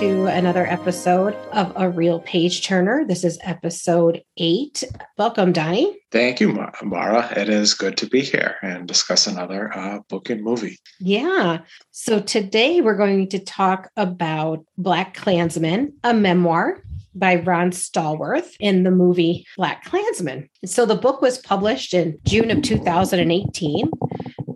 listeners. Welcome back to another episode of A Reel Page Turner. This is episode eight. Welcome, Donny. Thank you, Maura. It is good to be here and discuss another uh, book and movie. Yeah. So today we're going to talk about Black Klansman, a memoir by Ron Stallworth in the movie Black Klansman. So the book was published in June of 2018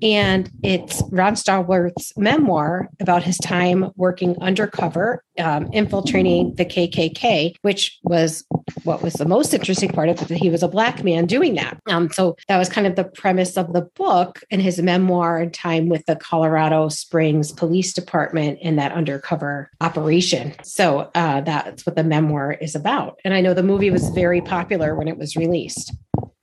and it's Ron Stallworth's memoir about his time working undercover, um, infiltrating the KKK, which was what was the most interesting part of it. That he was a black man doing that. Um, so that was kind of the premise of the book and his memoir and time with the Colorado Springs Police Department in that undercover operation. So uh, that's what the memoir is about. And I know the movie was very popular when it was released.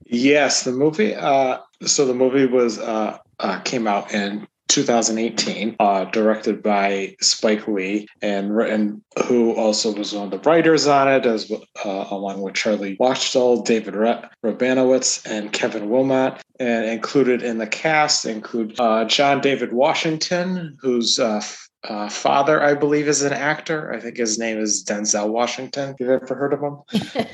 Yes, the movie. Uh, so the movie was uh, uh, came out in 2018, uh, directed by Spike Lee, and and who also was one of the writers on it, as uh, along with Charlie Wachtel, David Rabinowitz, and Kevin Willmott. And included in the cast include uh, John David Washington, who's uh, father, I believe, is an actor. I think his name is Denzel Washington. Have you've ever heard of him?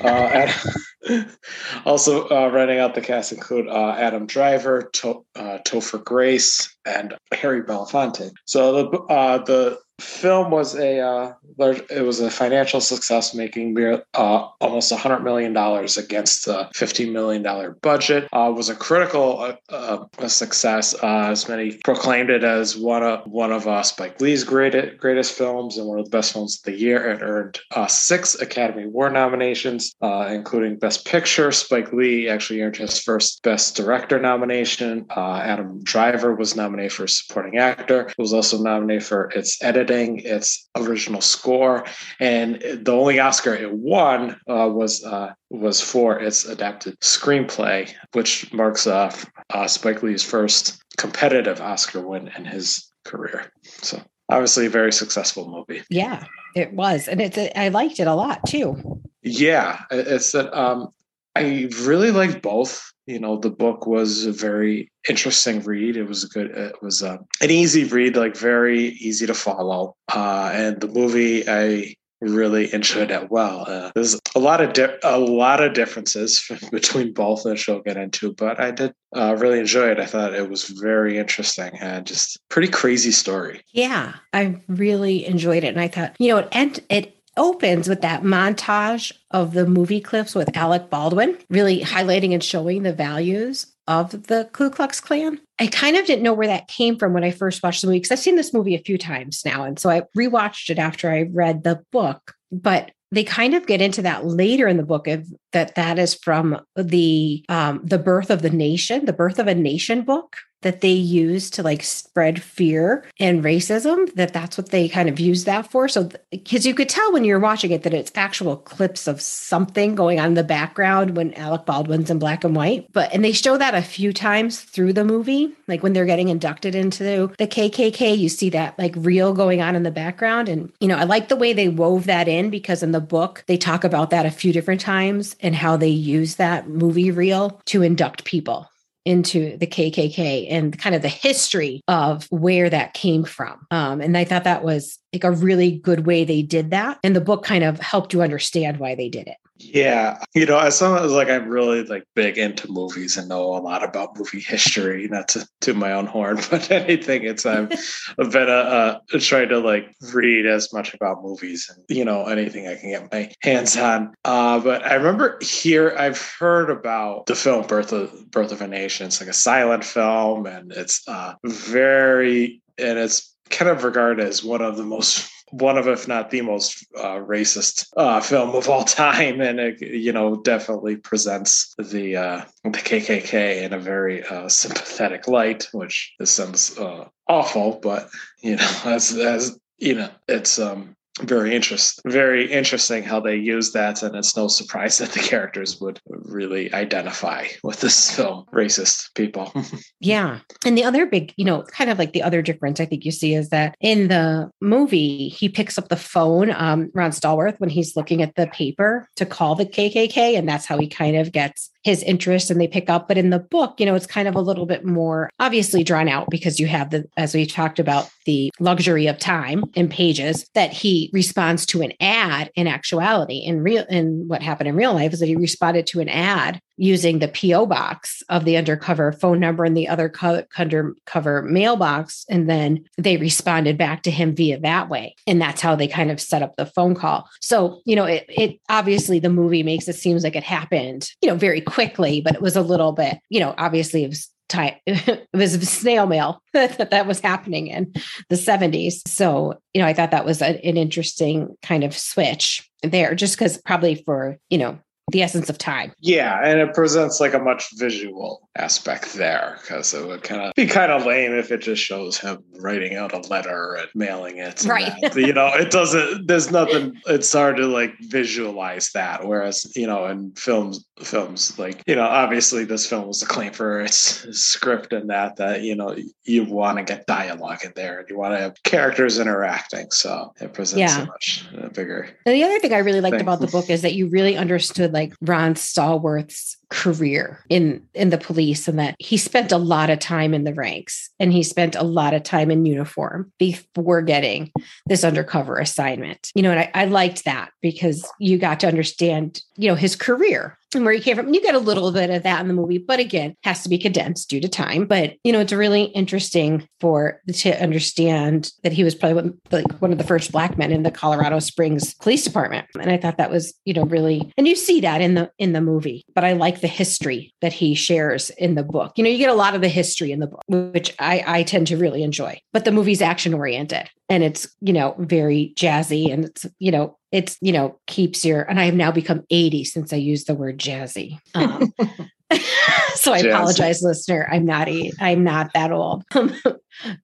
uh, also, uh, running out the cast include uh, Adam Driver, to- uh, Topher Grace, and Harry Belafonte. So the uh, the film was a uh, large, it was a financial success, making uh, almost a hundred million dollars against a fifty million dollar budget. Uh, was a critical uh, uh, a success. Uh, as many proclaimed it as one of one of Spike Lee's greatest greatest films and one of the best films of the year. It earned six Academy Award nominations, including Best Picture. Spike Lee actually earned his first Best Director nomination. Adam Driver was nominated for Supporting Actor. It was also nominated for its edit editing, its original score, and the only Oscar it won uh, was uh, was for its adapted screenplay, which marks uh, uh, Spike Lee's first competitive Oscar win in his career. So obviously, a very successful movie. Yeah, it was, and it's I liked it a lot too. Yeah, it's that um, I really liked both you know the book was a very interesting read. It was a good it was uh, an easy read like very easy to follow. Uh, and the movie i really enjoyed it well. Uh, there's a lot of di- a lot of differences between both which i'll get into but i did uh, really enjoy it. I thought it was very interesting and just pretty crazy story. Yeah i really enjoyed it. And i thought you know it and it opens with that montage of the movie clips with Alec Baldwin, really highlighting and showing the values of the Ku Klux Klan. I kind of didn't know where that came from when I first watched the movie because I've seen this movie a few times now. And so I rewatched it after I read the book. But they kind of get into that later in the book of that that is from the um, the birth of the nation the birth of a nation book that they use to like spread fear and racism that that's what they kind of use that for. So because you could tell when you're watching it that it's actual clips of something going on in the background when alec baldwin's in black and white. But and they show that a few times through the movie like when they're getting inducted into the kkk you see that like reel going on in the background. And you know i like the way they wove that in because in the book they talk about that a few different times and how they use that movie reel to induct people into the KKK and kind of the history of where that came from. Um, and I thought that was like a really good way they did that. And the book kind of helped you understand why they did it. Yeah, you know, as someone as like I'm really like big into movies and know a lot about movie history. Not to to my own horn, but anything. It's I've, I've been uh, uh, trying to like read as much about movies and you know anything I can get my hands on. Uh, but I remember here I've heard about the film Birth of Birth of a Nation. It's like a silent film, and it's uh, very and it's kind of regarded as one of the most one of, if not the most uh, racist uh, film of all time, and it, you know, definitely presents the uh, the KKK in a very uh, sympathetic light, which this sounds uh, awful, but you know, as as you know, it's um very interest very interesting how they use that and it's no surprise that the characters would really identify with this film. Racist people. Yeah. And the other big you know kind of like the other difference i think you see is that in the movie he picks up the phone um, ron stallworth when he's looking at the paper to call the kkk and that's how he kind of gets his interest and they pick up. But in the book, you know, it's kind of a little bit more obviously drawn out because you have the, as we talked about, the luxury of time in pages that he responds to an ad in actuality. In real, in what happened in real life is that he responded to an ad using the PO box of the undercover phone number and the other undercover mailbox. And then they responded back to him via that way. And that's how they kind of set up the phone call. So, you know, it, it obviously the movie makes it seems like it happened, you know, very quickly, but it was a little bit, you know, obviously it was time it was snail mail that that was happening in the 70s so you know i thought that was a, an interesting kind of switch there just because probably for you know the essence of time. Yeah, and it presents like a much visual aspect there because it would kind of be kind of lame if it just shows him writing out a letter and mailing it. right. you know, it doesn't. There's nothing. It's hard to like visualize that. Whereas you know, in films, films like you know, obviously this film was acclaimed for its script and that that you know you want to get dialogue in there and you want to have characters interacting. So it presents yeah. a much bigger. And the other thing I really liked thing. about the book is that you really understood like Ron Stallworth's career in in the police and that he spent a lot of time in the ranks and he spent a lot of time in uniform before getting this undercover assignment. You know and I, I liked that because you got to understand you know his career and where he came from. And You get a little bit of that in the movie, but again, has to be condensed due to time. But you know, it's really interesting for to understand that he was probably one, like one of the first black men in the Colorado Springs Police Department, and I thought that was you know really, and you see that in the in the movie. But I like the history that he shares in the book. You know, you get a lot of the history in the book, which I I tend to really enjoy. But the movie's action oriented, and it's you know very jazzy, and it's you know it's you know keeps your and i have now become 80 since i used the word jazzy. Um, so i jazzy. apologize listener. I'm not i i'm not that old.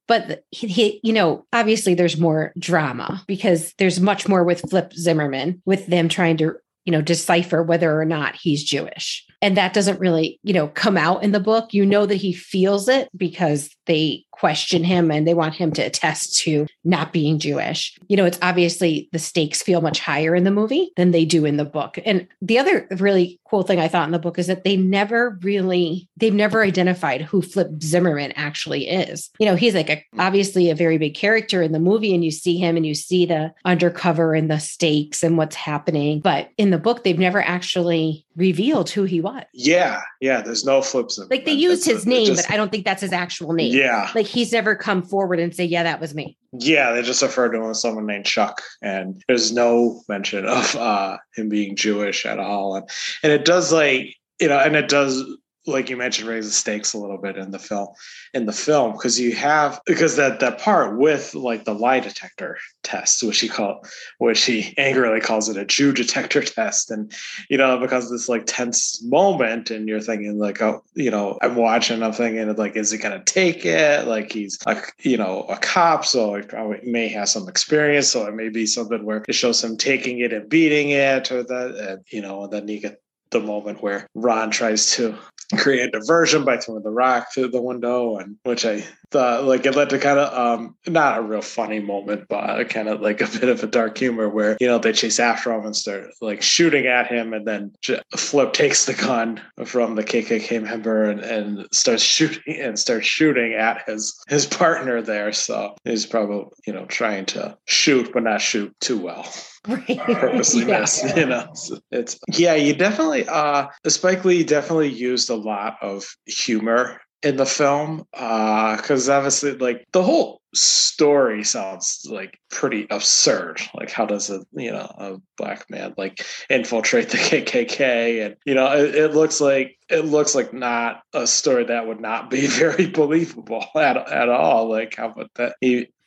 But he, he, you know obviously there's more drama because there's much more with flip zimmerman with them trying to you know decipher whether or not he's jewish. And that doesn't really you know come out in the book. You know that he feels it because they question him and they want him to attest to not being jewish you know it's obviously the stakes feel much higher in the movie than they do in the book and the other really cool thing i thought in the book is that they never really they've never identified who flip zimmerman actually is you know he's like a, mm. obviously a very big character in the movie and you see him and you see the undercover and the stakes and what's happening but in the book they've never actually revealed who he was. Yeah, yeah. There's no flips. Like they used his name, just, but I don't think that's his actual name. Yeah, like he's never come forward and say, "Yeah, that was me." Yeah, they just refer to him as someone named Chuck, and there's no mention of uh, him being Jewish at all. And and it does like you know, and it does like you mentioned, raises stakes a little bit in the film. In the film, because you have because that that part with like the lie detector test, which he called, which he angrily calls it a Jew detector test, and you know because this like tense moment, and you're thinking like, oh, you know, I'm watching, I'm thinking like, is he gonna take it? Like he's a you know a cop, so he probably may have some experience, so it may be something where it shows him taking it and beating it, or that, you know, and then you get the moment where Ron tries to create a diversion by throwing the rock through the window, and which I thought like it led to kind of um not a real funny moment, but kind of like a bit of a dark humor where you know they chase after him and start like shooting at him, and then Flip takes the gun from the KKK member and, and starts shooting and starts shooting at his his partner there. So he's probably you know trying to shoot but not shoot too well. Right. purposely yeah. miss you know it's yeah you definitely uh spike lee definitely used a lot of humor in the film uh, because uh, obviously like the whole story sounds like pretty absurd. Like how does a you know a black man like infiltrate the kkk and you know it, it looks like it looks like not a story that would not be very believable at, at all. Like how would that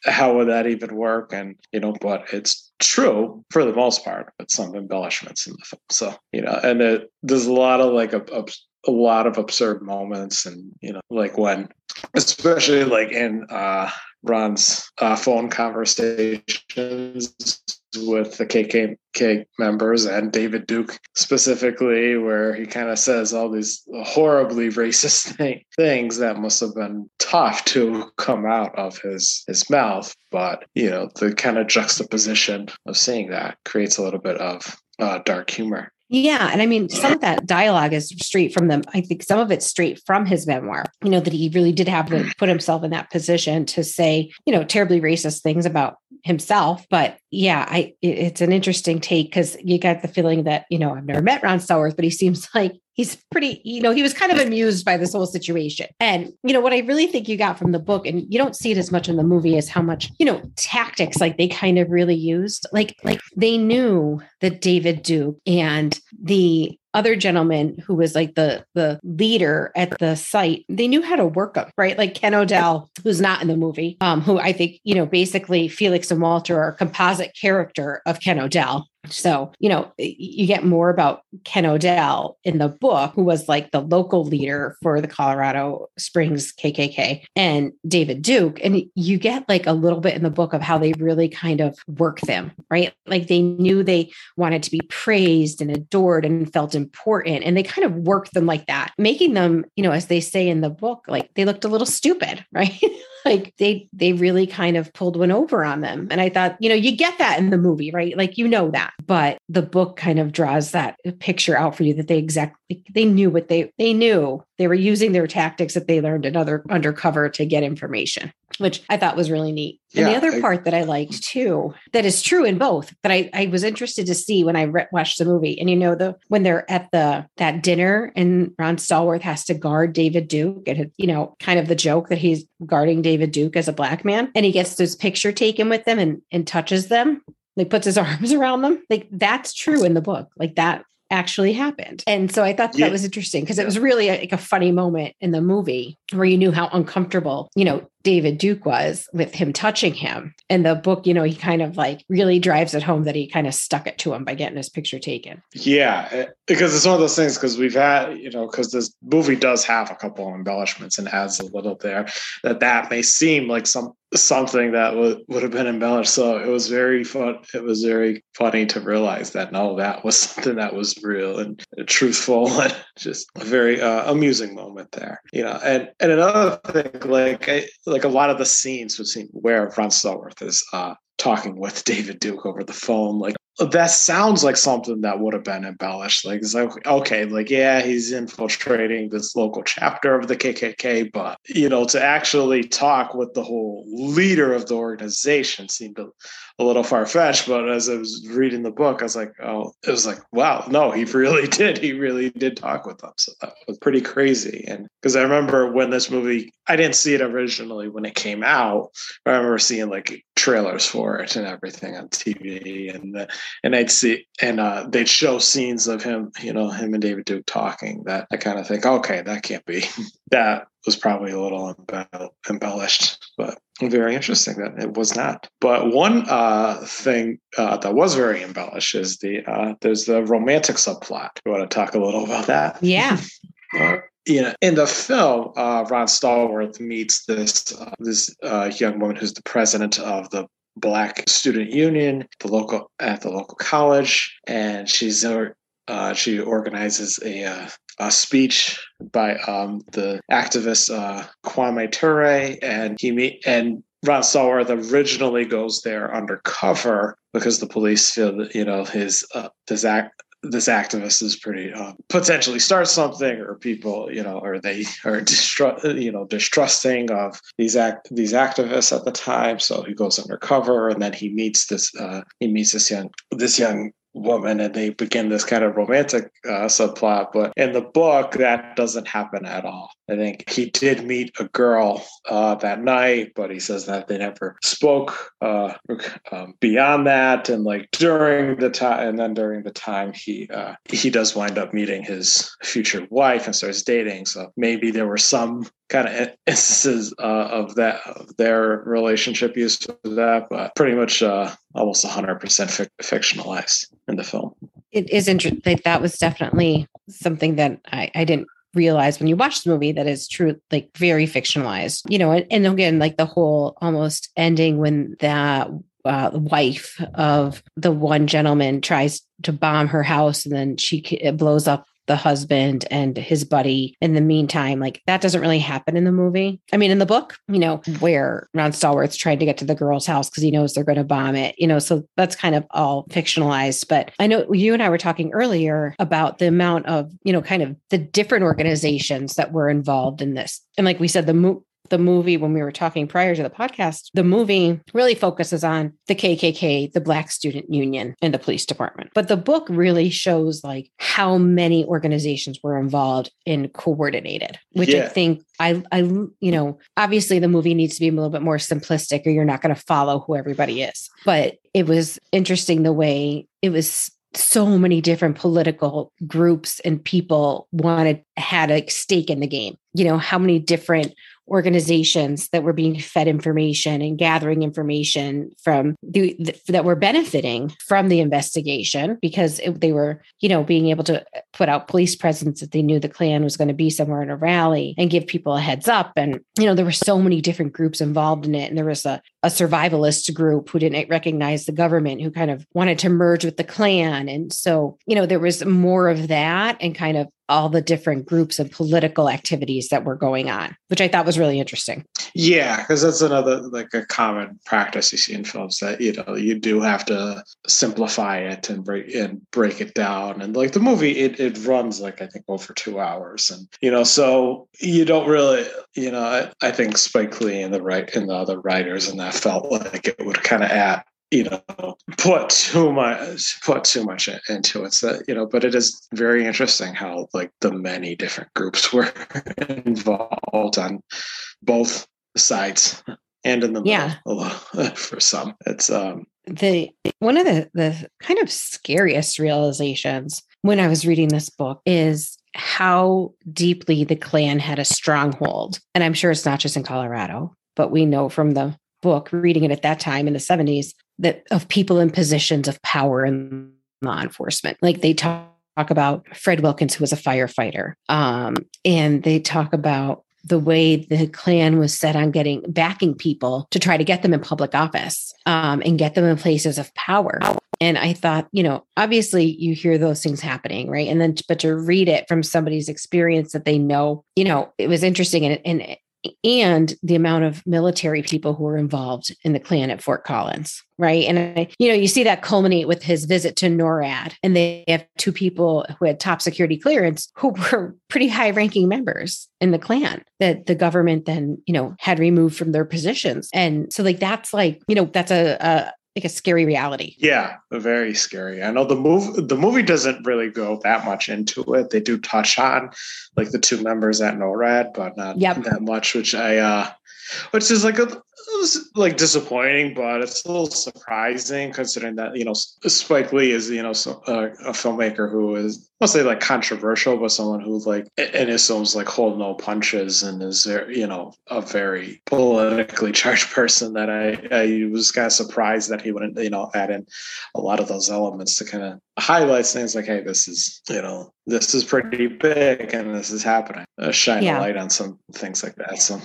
how would that even work? And you know but it's true for the most part with some embellishments in the film. So you know and it, there's a lot of like a, a, a lot of absurd moments and you know like when especially like in uh ron's uh, phone conversations with the KKK members and David Duke specifically, where he kind of says all these horribly racist thing, things that must have been tough to come out of his his mouth. But you know, the kind of juxtaposition of seeing that creates a little bit of uh, dark humor. Yeah. And I mean, some of that dialogue is straight from them. I think some of it's straight from his memoir, you know, that he really did have to put himself in that position to say, you know, terribly racist things about himself. But yeah, I it's an interesting take because you got the feeling that, you know, I've never met Ron Stallworth, but he seems like he's pretty, you know, he was kind of amused by this whole situation. And, you know, what I really think you got from the book, and you don't see it as much in the movie, is how much, you know, tactics like they kind of really used. Like, like they knew that David Duke and the other gentleman who was like the the leader at the site they knew how to work them right like ken odell who's not in the movie um who i think you know basically felix and walter are a composite character of ken odell so, you know, you get more about Ken Odell in the book, who was like the local leader for the Colorado Springs KKK, and David Duke. And you get like a little bit in the book of how they really kind of work them, right? Like they knew they wanted to be praised and adored and felt important. And they kind of worked them like that, making them, you know, as they say in the book, like they looked a little stupid, right? Like they they really kind of pulled one over on them. And i thought you know you get that in the movie right? Like you know that. But the book kind of draws that picture out for you that they exactly they knew what they they knew. They were using their tactics that they learned in other undercover to get information which I thought was really neat. And yeah, the other I, part that I liked too, that is true in both, but I, I was interested to see when I re- watched the movie. And you know, the when they're at the that dinner and Ron Stallworth has to guard David Duke, and you know, kind of the joke that he's guarding David Duke as a black man, and he gets this picture taken with them and and touches them. Like puts his arms around them. Like that's true in the book. Like that actually happened. And so I thought yeah. that was interesting because it was really a, like a funny moment in the movie where you knew how uncomfortable, you know, David Duke was with him touching him. And the book, you know, he kind of like really drives it home that he kind of stuck it to him by getting his picture taken. Yeah, eh, because it's one of those things because we've had, you know, because this movie does have a couple of embellishments and adds a little there that that may seem like some something that would, would have been embellished. So it was very fun. It was very funny to realize that no, that was something that was real and truthful and just a very uh, amusing moment there. You know, and and another thing, like I, like a lot of the scenes between where Ron Stallworth is uh, talking with David Duke over the phone, like that sounds like something that would have been embellished. Like, it's like, okay, like, yeah, he's infiltrating this local chapter of the KKK, but, you know, to actually talk with the whole leader of the organization seemed a, a little far fetched. But as I was reading the book, I was like, oh, it was like, wow, no, he really did. He really did talk with them. So that was pretty crazy. And because I remember when this movie, I didn't see it originally when it came out. I remember seeing like trailers for it and everything on TV. And the, and I'd see and uh, they'd show scenes of him, you know, him and David Duke talking. That I kind of think, okay, that can't be. that was probably a little embellished, but very interesting that it was not. But one uh, thing uh, that was very embellished is the uh, there's the romantic subplot. You want to talk a little about that? Yeah. Uh, yeah, in the film, uh, Ron Stallworth meets this uh, this uh, young woman who's the president of the Black Student Union, the local at the local college, and she's uh, she organizes a uh, a speech by um, the activist uh, Kwame Ture, and he meet and Ron Stallworth originally goes there undercover because the police feel that you know his uh, this act this activist is pretty um, potentially start something or people you know or they are distrust you know distrusting of these act these activists at the time. So he goes undercover and then he meets this uh, he meets this young this young woman and they begin this kind of romantic uh, subplot. But in the book that doesn't happen at all i think he did meet a girl uh, that night but he says that they never spoke uh, um, beyond that and like during the time and then during the time he uh, he does wind up meeting his future wife and starts dating so maybe there were some kind of instances uh, of that of their relationship used to that, but pretty much uh, almost 100% fic- fictionalized in the film. It is interesting. That was definitely something that I, I didn't realize when you watch the movie that is true, like very fictionalized, you know, and, and again, like the whole almost ending when that uh, wife of the one gentleman tries to bomb her house and then she blows up the husband and his buddy in the meantime. Like that doesn't really happen in the movie. I mean, in the book, you know, where Ron Stallworth's trying to get to the girl's house because he knows they're going to bomb it, you know, so that's kind of all fictionalized. But I know you and I were talking earlier about the amount of, you know, kind of the different organizations that were involved in this. And like we said, the mo- the movie when we were talking prior to the podcast the movie really focuses on the kkk the black student union and the police department. But the book really shows like how many organizations were involved and coordinated which Yeah. i think i i you know obviously the movie needs to be a little bit more simplistic or you're not going to follow who everybody is. But it was interesting the way it was so many different political groups and people wanted had a stake in the game. You know how many different organizations that were being fed information and gathering information from the, the- that were benefiting from the investigation because it, they were you know being able to put out police presence that they knew the klan was going to be somewhere in a rally and give people a heads up. And you know there were so many different groups involved in it. And there was a, a survivalist group who didn't recognize the government who kind of wanted to merge with the klan. And so you know there was more of that and kind of all the different groups and political activities that were going on which i thought was really interesting Yeah, because that's another like a common practice you see in films that you know you do have to simplify it and break and break it down. And like the movie, it it runs like I think over two hours, and you know, so you don't really, you know, I, I think Spike Lee and the right and the other writers and that felt like it would kind of add you know put too much put too much into it so you know but it is very interesting how like the many different groups were involved on both sides and in the Yeah. middle for some it's um the one of the the kind of scariest realizations when I was reading this book is how deeply the Klan had a stronghold. And I'm sure it's not just in Colorado, but we know from the book, reading it at that time in the 70s, that of people in positions of power in law enforcement. Like they talk, talk about Fred Wilkins, who was a firefighter. Um, and they talk about the way the Klan was set on getting backing people to try to get them in public office um, and get them in places of power. And I thought, you know, obviously you hear those things happening, right? And then, but to read it from somebody's experience that they know, you know, it was interesting. And, and and the amount of military people who were involved in the Klan at Fort Collins, right? And I, you know, you see that culminate with his visit to NORAD, and they have two people who had top security clearance who were pretty high-ranking members in the Klan that the government then, you know, had removed from their positions, and so like that's like, you know, that's a, a like a scary reality. yeah very scary i know the movie the movie doesn't really go that much into it they do touch on like the two members at norad but not Yep. that much which i uh which is like a it was, like disappointing, but it's a little surprising considering that you know Spike Lee is you know so, uh, a filmmaker who is I'll say like controversial, but someone who like in his films like hold no punches and is very, you know a very politically charged person. That I I was kind of surprised that he wouldn't you know add in a lot of those elements to kind of highlight things like hey this is you know this is pretty big and this is happening. Uh, shine Yeah. a light on some things like that. So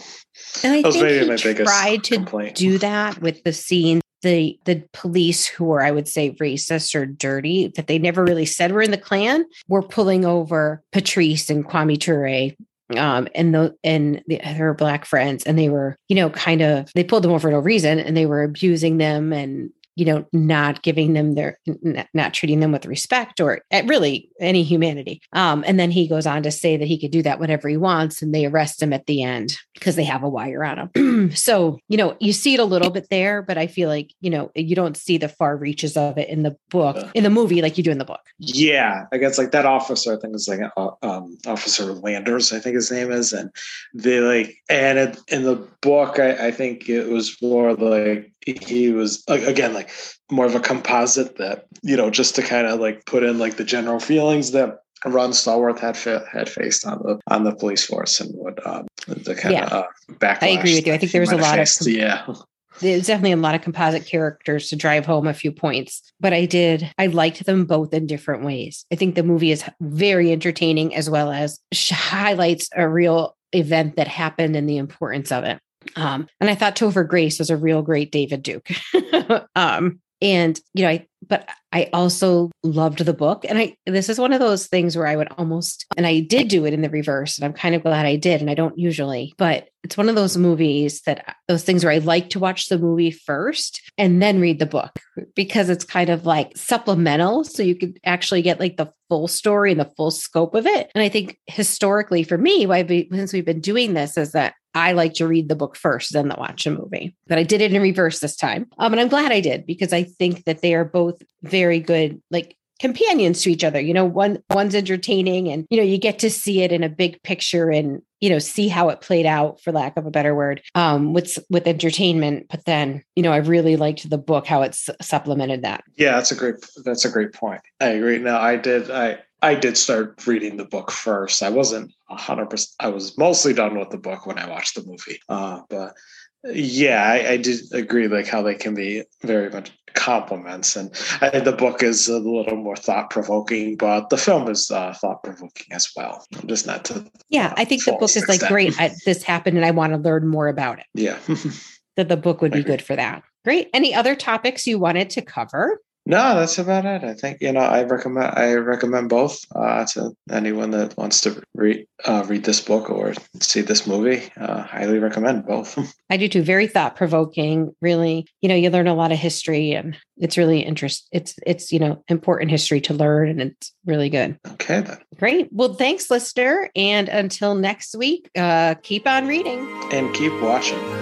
And I that was think maybe he my biggest tried to complaint. do that with the scene the the police who were i would say racist or dirty that they never really said were in the klan were pulling over patrice and kwame ture um and the and the, her black friends and they were you know kind of they pulled them over for no reason and they were abusing them and you know not giving them their not treating them with respect or uh, really any humanity um and then he goes on to say that he could do that whenever he wants and they arrest him at the end because they have a wire on him so you know you see it a little bit there but i feel like you know you don't see the far reaches of it in the book in the movie like you do in the book Yeah, I guess like that officer. I think it's like uh, um, Officer Landers. I think his name is, and they like and it, in the book, I, I think it was more like he was again like more of a composite that you know just to kind of like put in like the general feelings that Ron Stallworth had fa- had faced on the on the police force and what um, the kind Yeah. of uh, backlash. I agree with you. I think there was a lot of faced. com- yeah. there's definitely a lot of composite characters to drive home a few points but i did i liked them both in different ways i think the movie is very entertaining as well as highlights a real event that happened and the importance of it um, and i thought topher grace was a real great david duke um, and you know i but I also loved the book. And I this is one of those things where I would almost and I did do it in the reverse. And I'm kind of glad I did. And I don't usually, but it's one of those movies that those things where I like to watch the movie first and then read the book because it's kind of like supplemental. So you could actually get like the full story and the full scope of it. And I think historically for me, why we, since we've been doing this is that I like to read the book first, then the watch a movie. But I did it in reverse this time. Um, and I'm glad I did because I think that they are both very good, like companions to each other. You know, one one's entertaining and you know, you get to see it in a big picture and you know, see how it played out for lack of a better word, um, with with entertainment. But then, you know, I really liked the book, how it's supplemented that. Yeah, that's a great that's a great point. I agree. Now I did I I did start reading the book first. I wasn't 100%, I was mostly done with the book when I watched the movie. Uh, but yeah, I, I, did agree, like how they can be very much compliments. And I, think the book is a little more thought provoking, but the film is uh, thought provoking as well. Just not to. Yeah, I think the book is like, great, I, this happened and I want to learn more about it. Yeah. that the book would be good for that. Great. Any other topics you wanted to cover? No, that's about it. I think you know I recommend I recommend both uh, to anyone that wants to read uh, read this book or see this movie. Uh, highly recommend both. I do too. Very thought provoking. Really, you know, you learn a lot of history, and it's really interest. It's it's you know important history to learn, and it's really good. Okay, then. Great. Well, thanks, listener, and until next week, uh, keep on reading and keep watching.